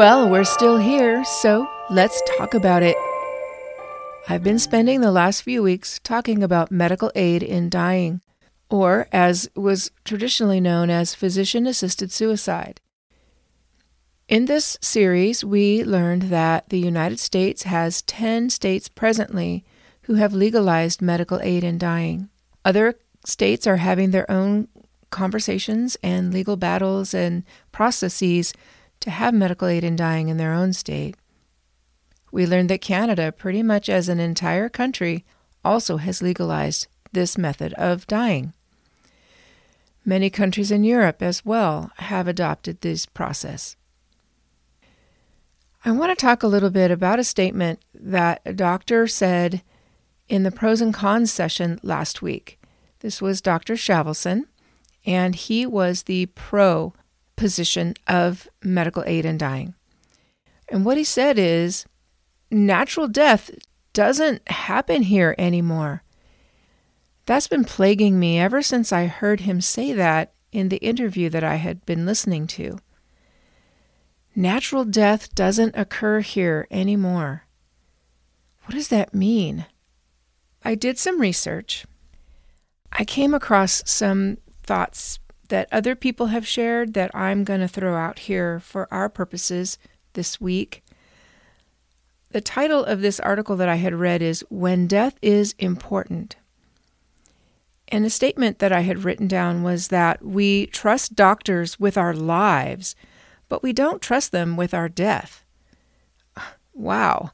Well, we're still here, so let's talk about it. I've been spending the last few weeks talking about medical aid in dying, or as was traditionally known as physician assisted suicide. In this series, we learned that the United States has 10 states presently who have legalized medical aid in dying. Other states are having their own conversations and legal battles and processes to have medical aid in dying in their own state. We learned that Canada, pretty much as an entire country, also has legalized this method of dying. Many countries in Europe as well have adopted this process. I want to talk a little bit about a statement that a doctor said in the pros and cons session last week. This was Dr. Shavelson, and he was the pro position of medical aid in dying. And what he said is natural death doesn't happen here anymore. That's been plaguing me ever since I heard him say that in the interview that I had been listening to. Natural death doesn't occur here anymore. What does that mean? I did some research. I came across some thoughts that other people have shared that I'm going to throw out here for our purposes this week. The title of this article that I had read is When Death is Important. And a statement that I had written down was that we trust doctors with our lives, but we don't trust them with our death. Wow.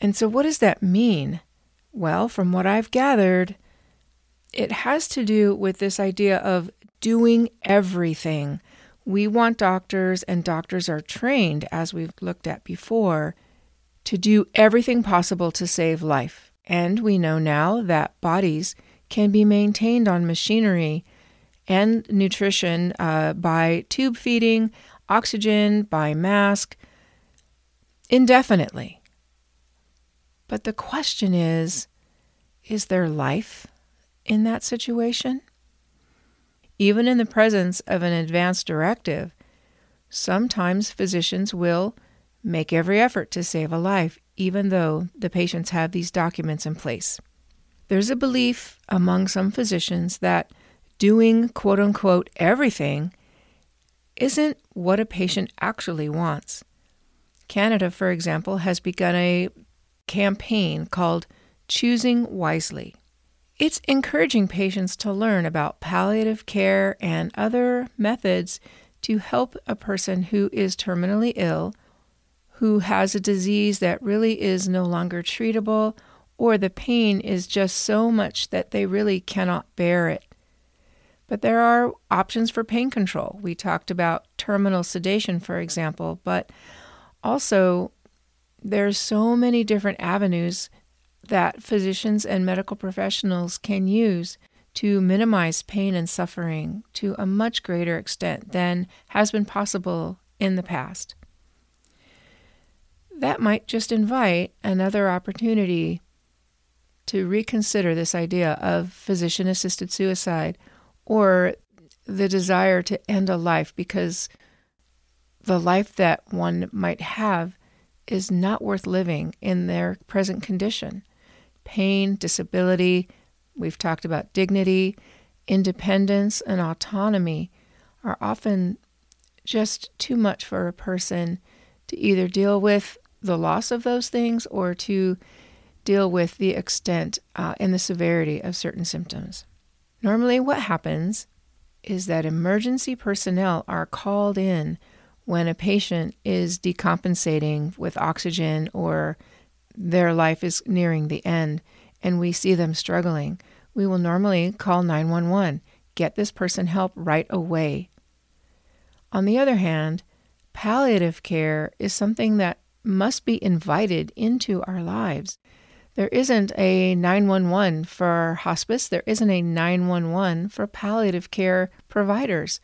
And so, what does that mean? Well, from what I've gathered, it has to do with this idea of doing everything. We want doctors, and doctors are trained, as we've looked at before, to do everything possible to save life. And we know now that bodies can be maintained on machinery and nutrition uh, by tube feeding, oxygen, by mask, indefinitely. But the question is is there life? In that situation? Even in the presence of an advance directive, sometimes physicians will make every effort to save a life, even though the patients have these documents in place. There's a belief among some physicians that doing quote unquote everything isn't what a patient actually wants. Canada, for example, has begun a campaign called Choosing Wisely. It's encouraging patients to learn about palliative care and other methods to help a person who is terminally ill, who has a disease that really is no longer treatable, or the pain is just so much that they really cannot bear it. But there are options for pain control. We talked about terminal sedation, for example, but also there's so many different avenues that physicians and medical professionals can use to minimize pain and suffering to a much greater extent than has been possible in the past. That might just invite another opportunity to reconsider this idea of physician assisted suicide or the desire to end a life because the life that one might have is not worth living in their present condition pain, disability, we've talked about dignity, independence, and autonomy are often just too much for a person to either deal with the loss of those things or to deal with the extent uh, and the severity of certain symptoms. Normally, what happens is that emergency personnel are called in when a patient is decompensating with oxygen or their life is nearing the end and we see them struggling, we will normally call 911, get this person help right away. On the other hand, palliative care is something that must be invited into our lives. There isn't a 911 for hospice, there isn't a 911 for palliative care providers.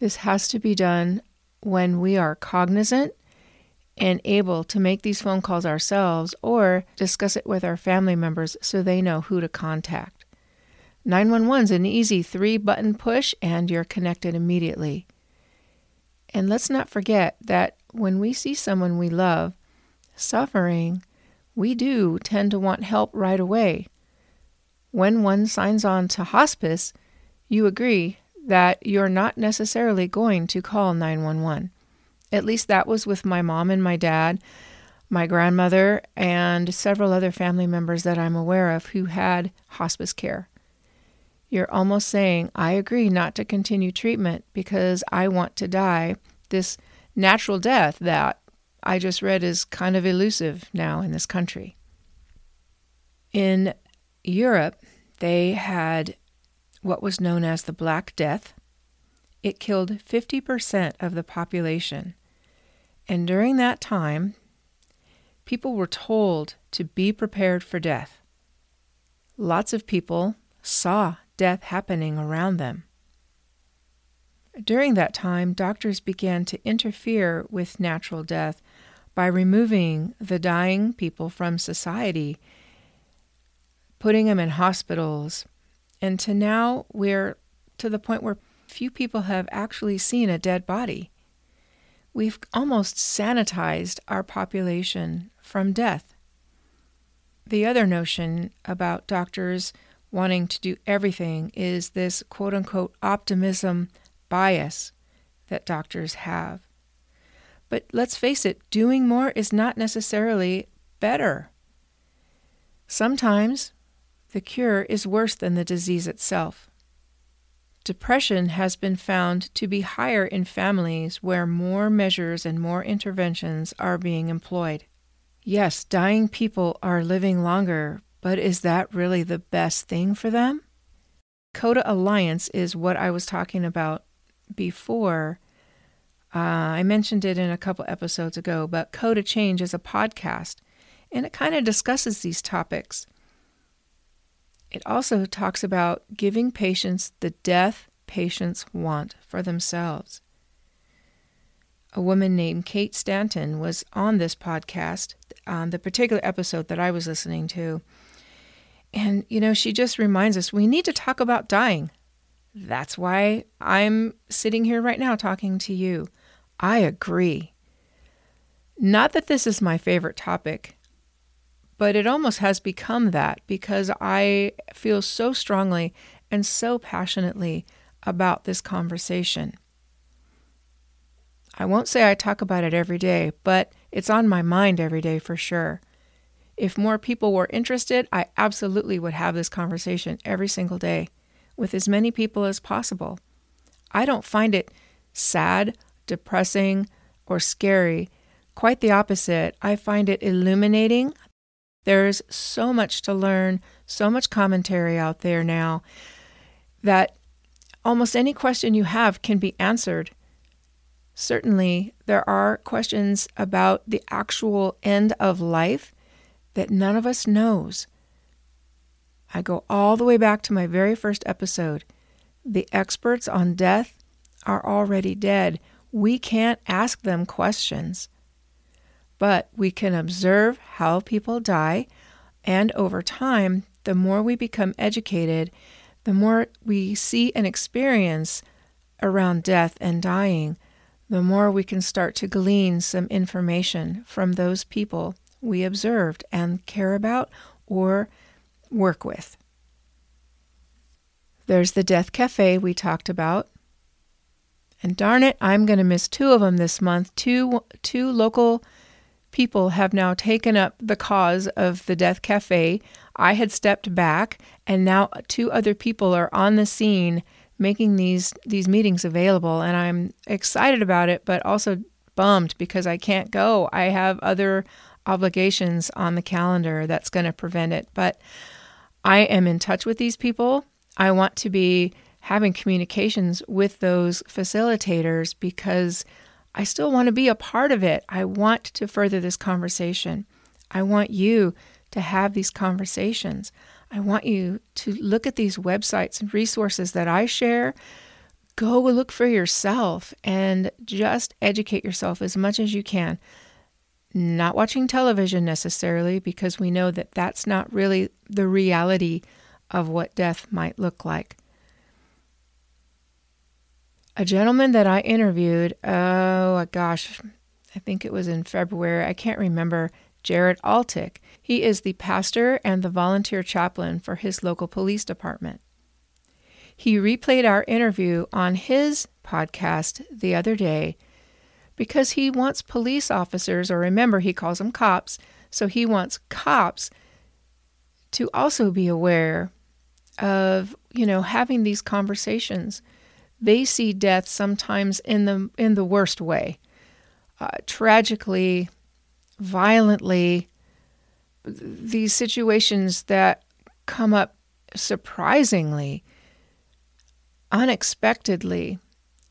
This has to be done when we are cognizant and able to make these phone calls ourselves or discuss it with our family members so they know who to contact. 911 is an easy three button push and you're connected immediately. And let's not forget that when we see someone we love suffering, we do tend to want help right away. When one signs on to hospice, you agree that you're not necessarily going to call 911. At least that was with my mom and my dad, my grandmother, and several other family members that I'm aware of who had hospice care. You're almost saying, I agree not to continue treatment because I want to die this natural death that I just read is kind of elusive now in this country. In Europe, they had what was known as the Black Death. It killed 50% of the population. And during that time, people were told to be prepared for death. Lots of people saw death happening around them. During that time, doctors began to interfere with natural death by removing the dying people from society, putting them in hospitals, and to now we're to the point where few people have actually seen a dead body. We've almost sanitized our population from death. The other notion about doctors wanting to do everything is this quote unquote optimism bias that doctors have. But let's face it, doing more is not necessarily better. Sometimes the cure is worse than the disease itself. Depression has been found to be higher in families where more measures and more interventions are being employed. Yes, dying people are living longer, but is that really the best thing for them? CODA Alliance is what I was talking about before. Uh, I mentioned it in a couple episodes ago, but CODA Change is a podcast, and it kind of discusses these topics. It also talks about giving patients the death patients want for themselves. A woman named Kate Stanton was on this podcast, on the particular episode that I was listening to. And, you know, she just reminds us we need to talk about dying. That's why I'm sitting here right now talking to you. I agree. Not that this is my favorite topic but it almost has become that because I feel so strongly and so passionately about this conversation. I won't say I talk about it every day, but it's on my mind every day for sure. If more people were interested, I absolutely would have this conversation every single day with as many people as possible. I don't find it sad, depressing, or scary. Quite the opposite. I find it illuminating. There's so much to learn, so much commentary out there now that almost any question you have can be answered. Certainly, there are questions about the actual end of life that none of us knows. I go all the way back to my very first episode. The experts on death are already dead. We can't ask them questions but we can observe how people die, and over time, the more we become educated, the more we see and experience around death and dying, the more we can start to glean some information from those people we observed and care about or work with. There's the Death Cafe we talked about. And darn it, I'm going to miss two of them this month. Two two local people have now taken up the cause of the Death Cafe. I had stepped back, and now two other people are on the scene making these these meetings available, and I'm excited about it, but also bummed because I can't go. I have other obligations on the calendar that's going to prevent it, but I am in touch with these people. I want to be having communications with those facilitators because I still want to be a part of it. I want to further this conversation. I want you to have these conversations. I want you to look at these websites and resources that I share. Go look for yourself and just educate yourself as much as you can. Not watching television necessarily, because we know that that's not really the reality of what death might look like. A gentleman that I interviewed, oh gosh, I think it was in February, I can't remember, Jared Altick. He is the pastor and the volunteer chaplain for his local police department. He replayed our interview on his podcast the other day because he wants police officers, or remember, he calls them cops, so he wants cops to also be aware of, you know, having these conversations. They see death sometimes in the in the worst way, uh, tragically, violently. These situations that come up surprisingly, unexpectedly,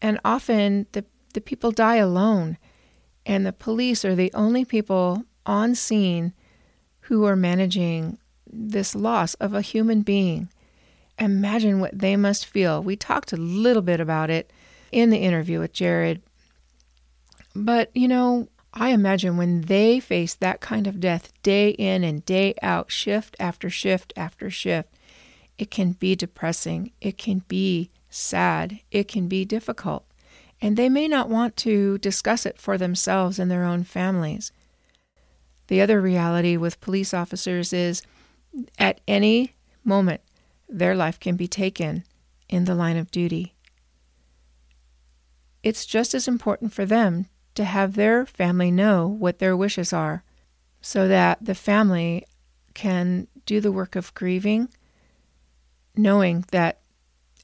and often the the people die alone, and the police are the only people on scene who are managing this loss of a human being. Imagine what they must feel. We talked a little bit about it in the interview with Jared. But, you know, I imagine when they face that kind of death day in and day out, shift after shift after shift, it can be depressing. It can be sad. It can be difficult and they may not want to discuss it for themselves and their own families. The other reality with police officers is at any moment, their life can be taken in the line of duty. It's just as important for them to have their family know what their wishes are so that the family can do the work of grieving, knowing that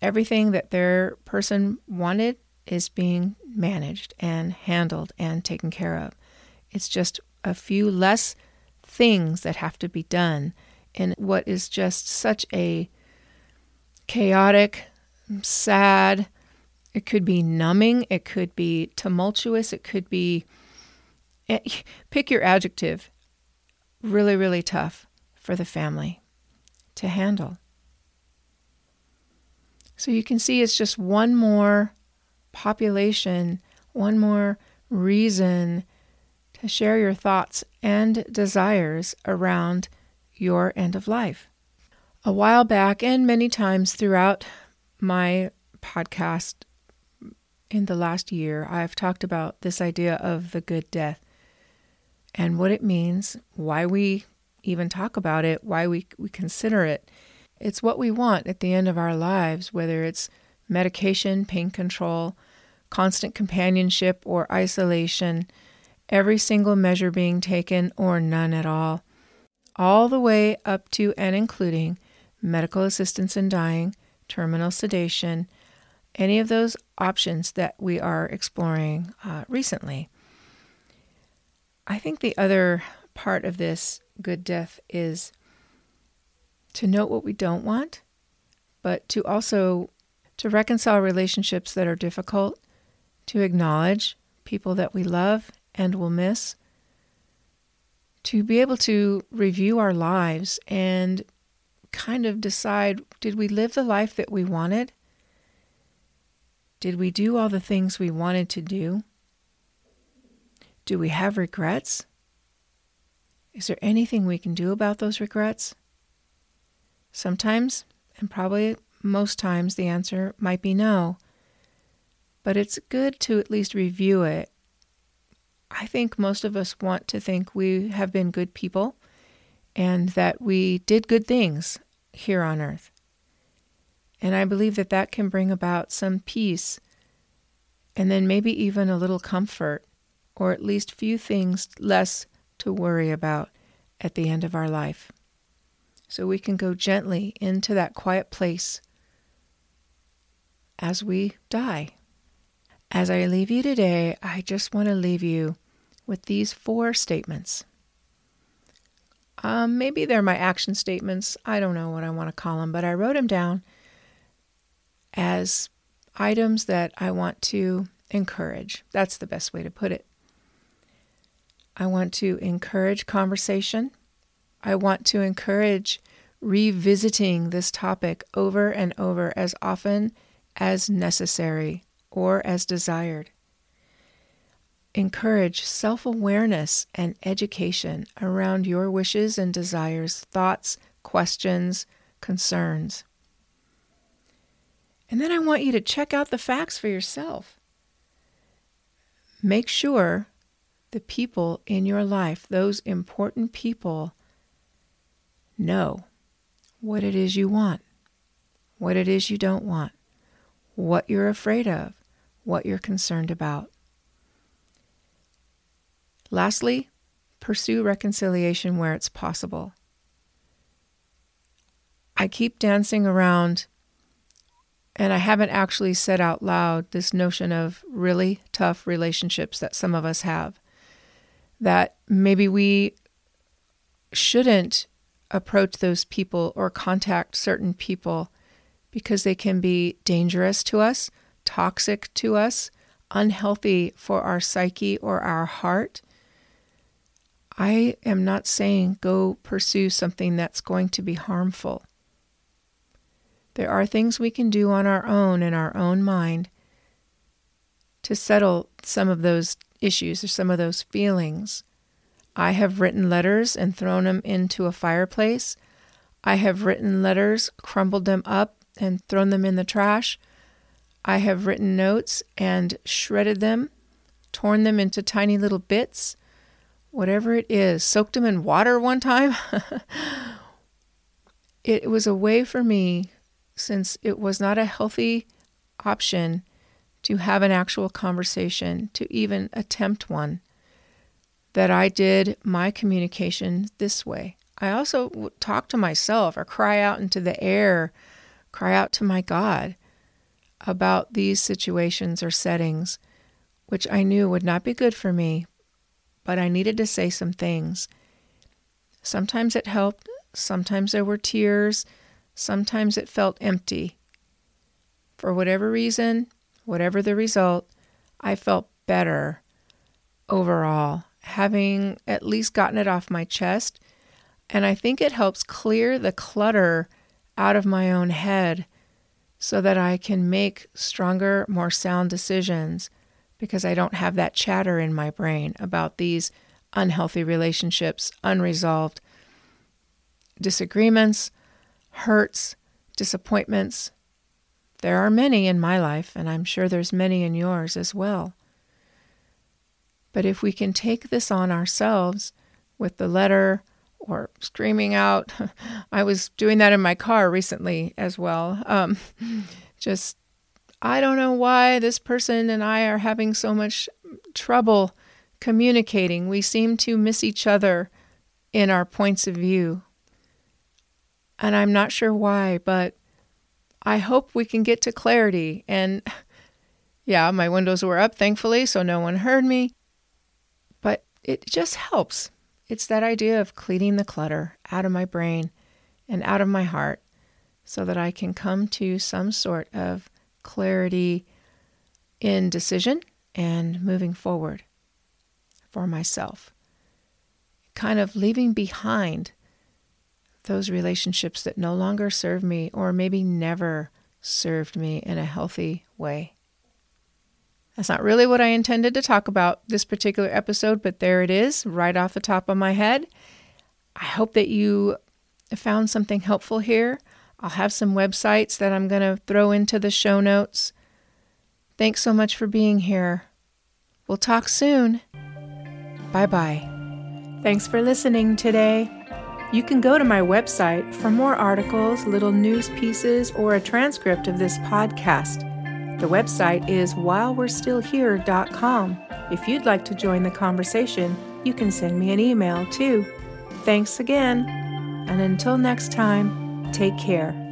everything that their person wanted is being managed and handled and taken care of. It's just a few less things that have to be done in what is just such a chaotic, sad, it could be numbing, it could be tumultuous, it could be eh, pick your adjective. Really, really tough for the family to handle. So you can see it's just one more population, one more reason to share your thoughts and desires around your end of life. A while back, and many times throughout my podcast in the last year, I've talked about this idea of the good death and what it means, why we even talk about it, why we, we consider it. It's what we want at the end of our lives, whether it's medication, pain control, constant companionship or isolation, every single measure being taken or none at all, all the way up to and including medical assistance in dying, terminal sedation, any of those options that we are exploring uh, recently. I think the other part of this good death is to note what we don't want, but to also to reconcile relationships that are difficult to acknowledge people that we love and will miss, to be able to review our lives and kind of decide did we live the life that we wanted? Did we do all the things we wanted to do? Do we have regrets? Is there anything we can do about those regrets? Sometimes, and probably most times, the answer might be no but it's good to at least review it. I think most of us want to think we have been good people and that we did good things here on earth. And I believe that that can bring about some peace and then maybe even a little comfort or at least few things less to worry about at the end of our life. So we can go gently into that quiet place as we die. As I leave you today, I just want to leave you with these four statements. Um, maybe they're my action statements. I don't know what I want to call them, but I wrote them down as items that I want to encourage. That's the best way to put it. I want to encourage conversation. I want to encourage revisiting this topic over and over as often as necessary or as desired. Encourage self awareness and education around your wishes and desires, thoughts, questions, concerns. And then I want you to check out the facts for yourself. Make sure the people in your life, those important people, know what it is you want, what it is you don't want, what you're afraid of, what you're concerned about. Lastly, pursue reconciliation where it's possible. I keep dancing around, and I haven't actually said out loud this notion of really tough relationships that some of us have. That maybe we shouldn't approach those people or contact certain people because they can be dangerous to us, toxic to us, unhealthy for our psyche or our heart. I am not saying go pursue something that's going to be harmful. There are things we can do on our own in our own mind to settle some of those issues or some of those feelings. I have written letters and thrown them into a fireplace. I have written letters, crumbled them up, and thrown them in the trash. I have written notes and shredded them, torn them into tiny little bits, whatever it is, soaked them in water one time. it was a way for me since it was not a healthy option to have an actual conversation, to even attempt one, that I did my communication this way. I also talk to myself or cry out into the air, cry out to my God about these situations or settings, which I knew would not be good for me, but I needed to say some things. Sometimes it helped, sometimes there were tears, Sometimes it felt empty. For whatever reason, whatever the result, I felt better overall, having at least gotten it off my chest. And I think it helps clear the clutter out of my own head so that I can make stronger, more sound decisions because I don't have that chatter in my brain about these unhealthy relationships, unresolved disagreements, hurts, disappointments. There are many in my life, and I'm sure there's many in yours as well. But if we can take this on ourselves with the letter or screaming out, I was doing that in my car recently as well. Um, just, I don't know why this person and I are having so much trouble communicating. We seem to miss each other in our points of view. And I'm not sure why, but I hope we can get to clarity. And yeah, my windows were up, thankfully, so no one heard me. But it just helps. It's that idea of cleaning the clutter out of my brain and out of my heart so that I can come to some sort of clarity in decision and moving forward for myself. Kind of leaving behind those relationships that no longer serve me or maybe never served me in a healthy way. That's not really what I intended to talk about this particular episode, but there it is, right off the top of my head. I hope that you found something helpful here. I'll have some websites that I'm going to throw into the show notes. Thanks so much for being here. We'll talk soon. Bye bye. Thanks for listening today. You can go to my website for more articles, little news pieces, or a transcript of this podcast. The website is whilewe'restillhere.com. If you'd like to join the conversation, you can send me an email too. Thanks again, and until next time, take care.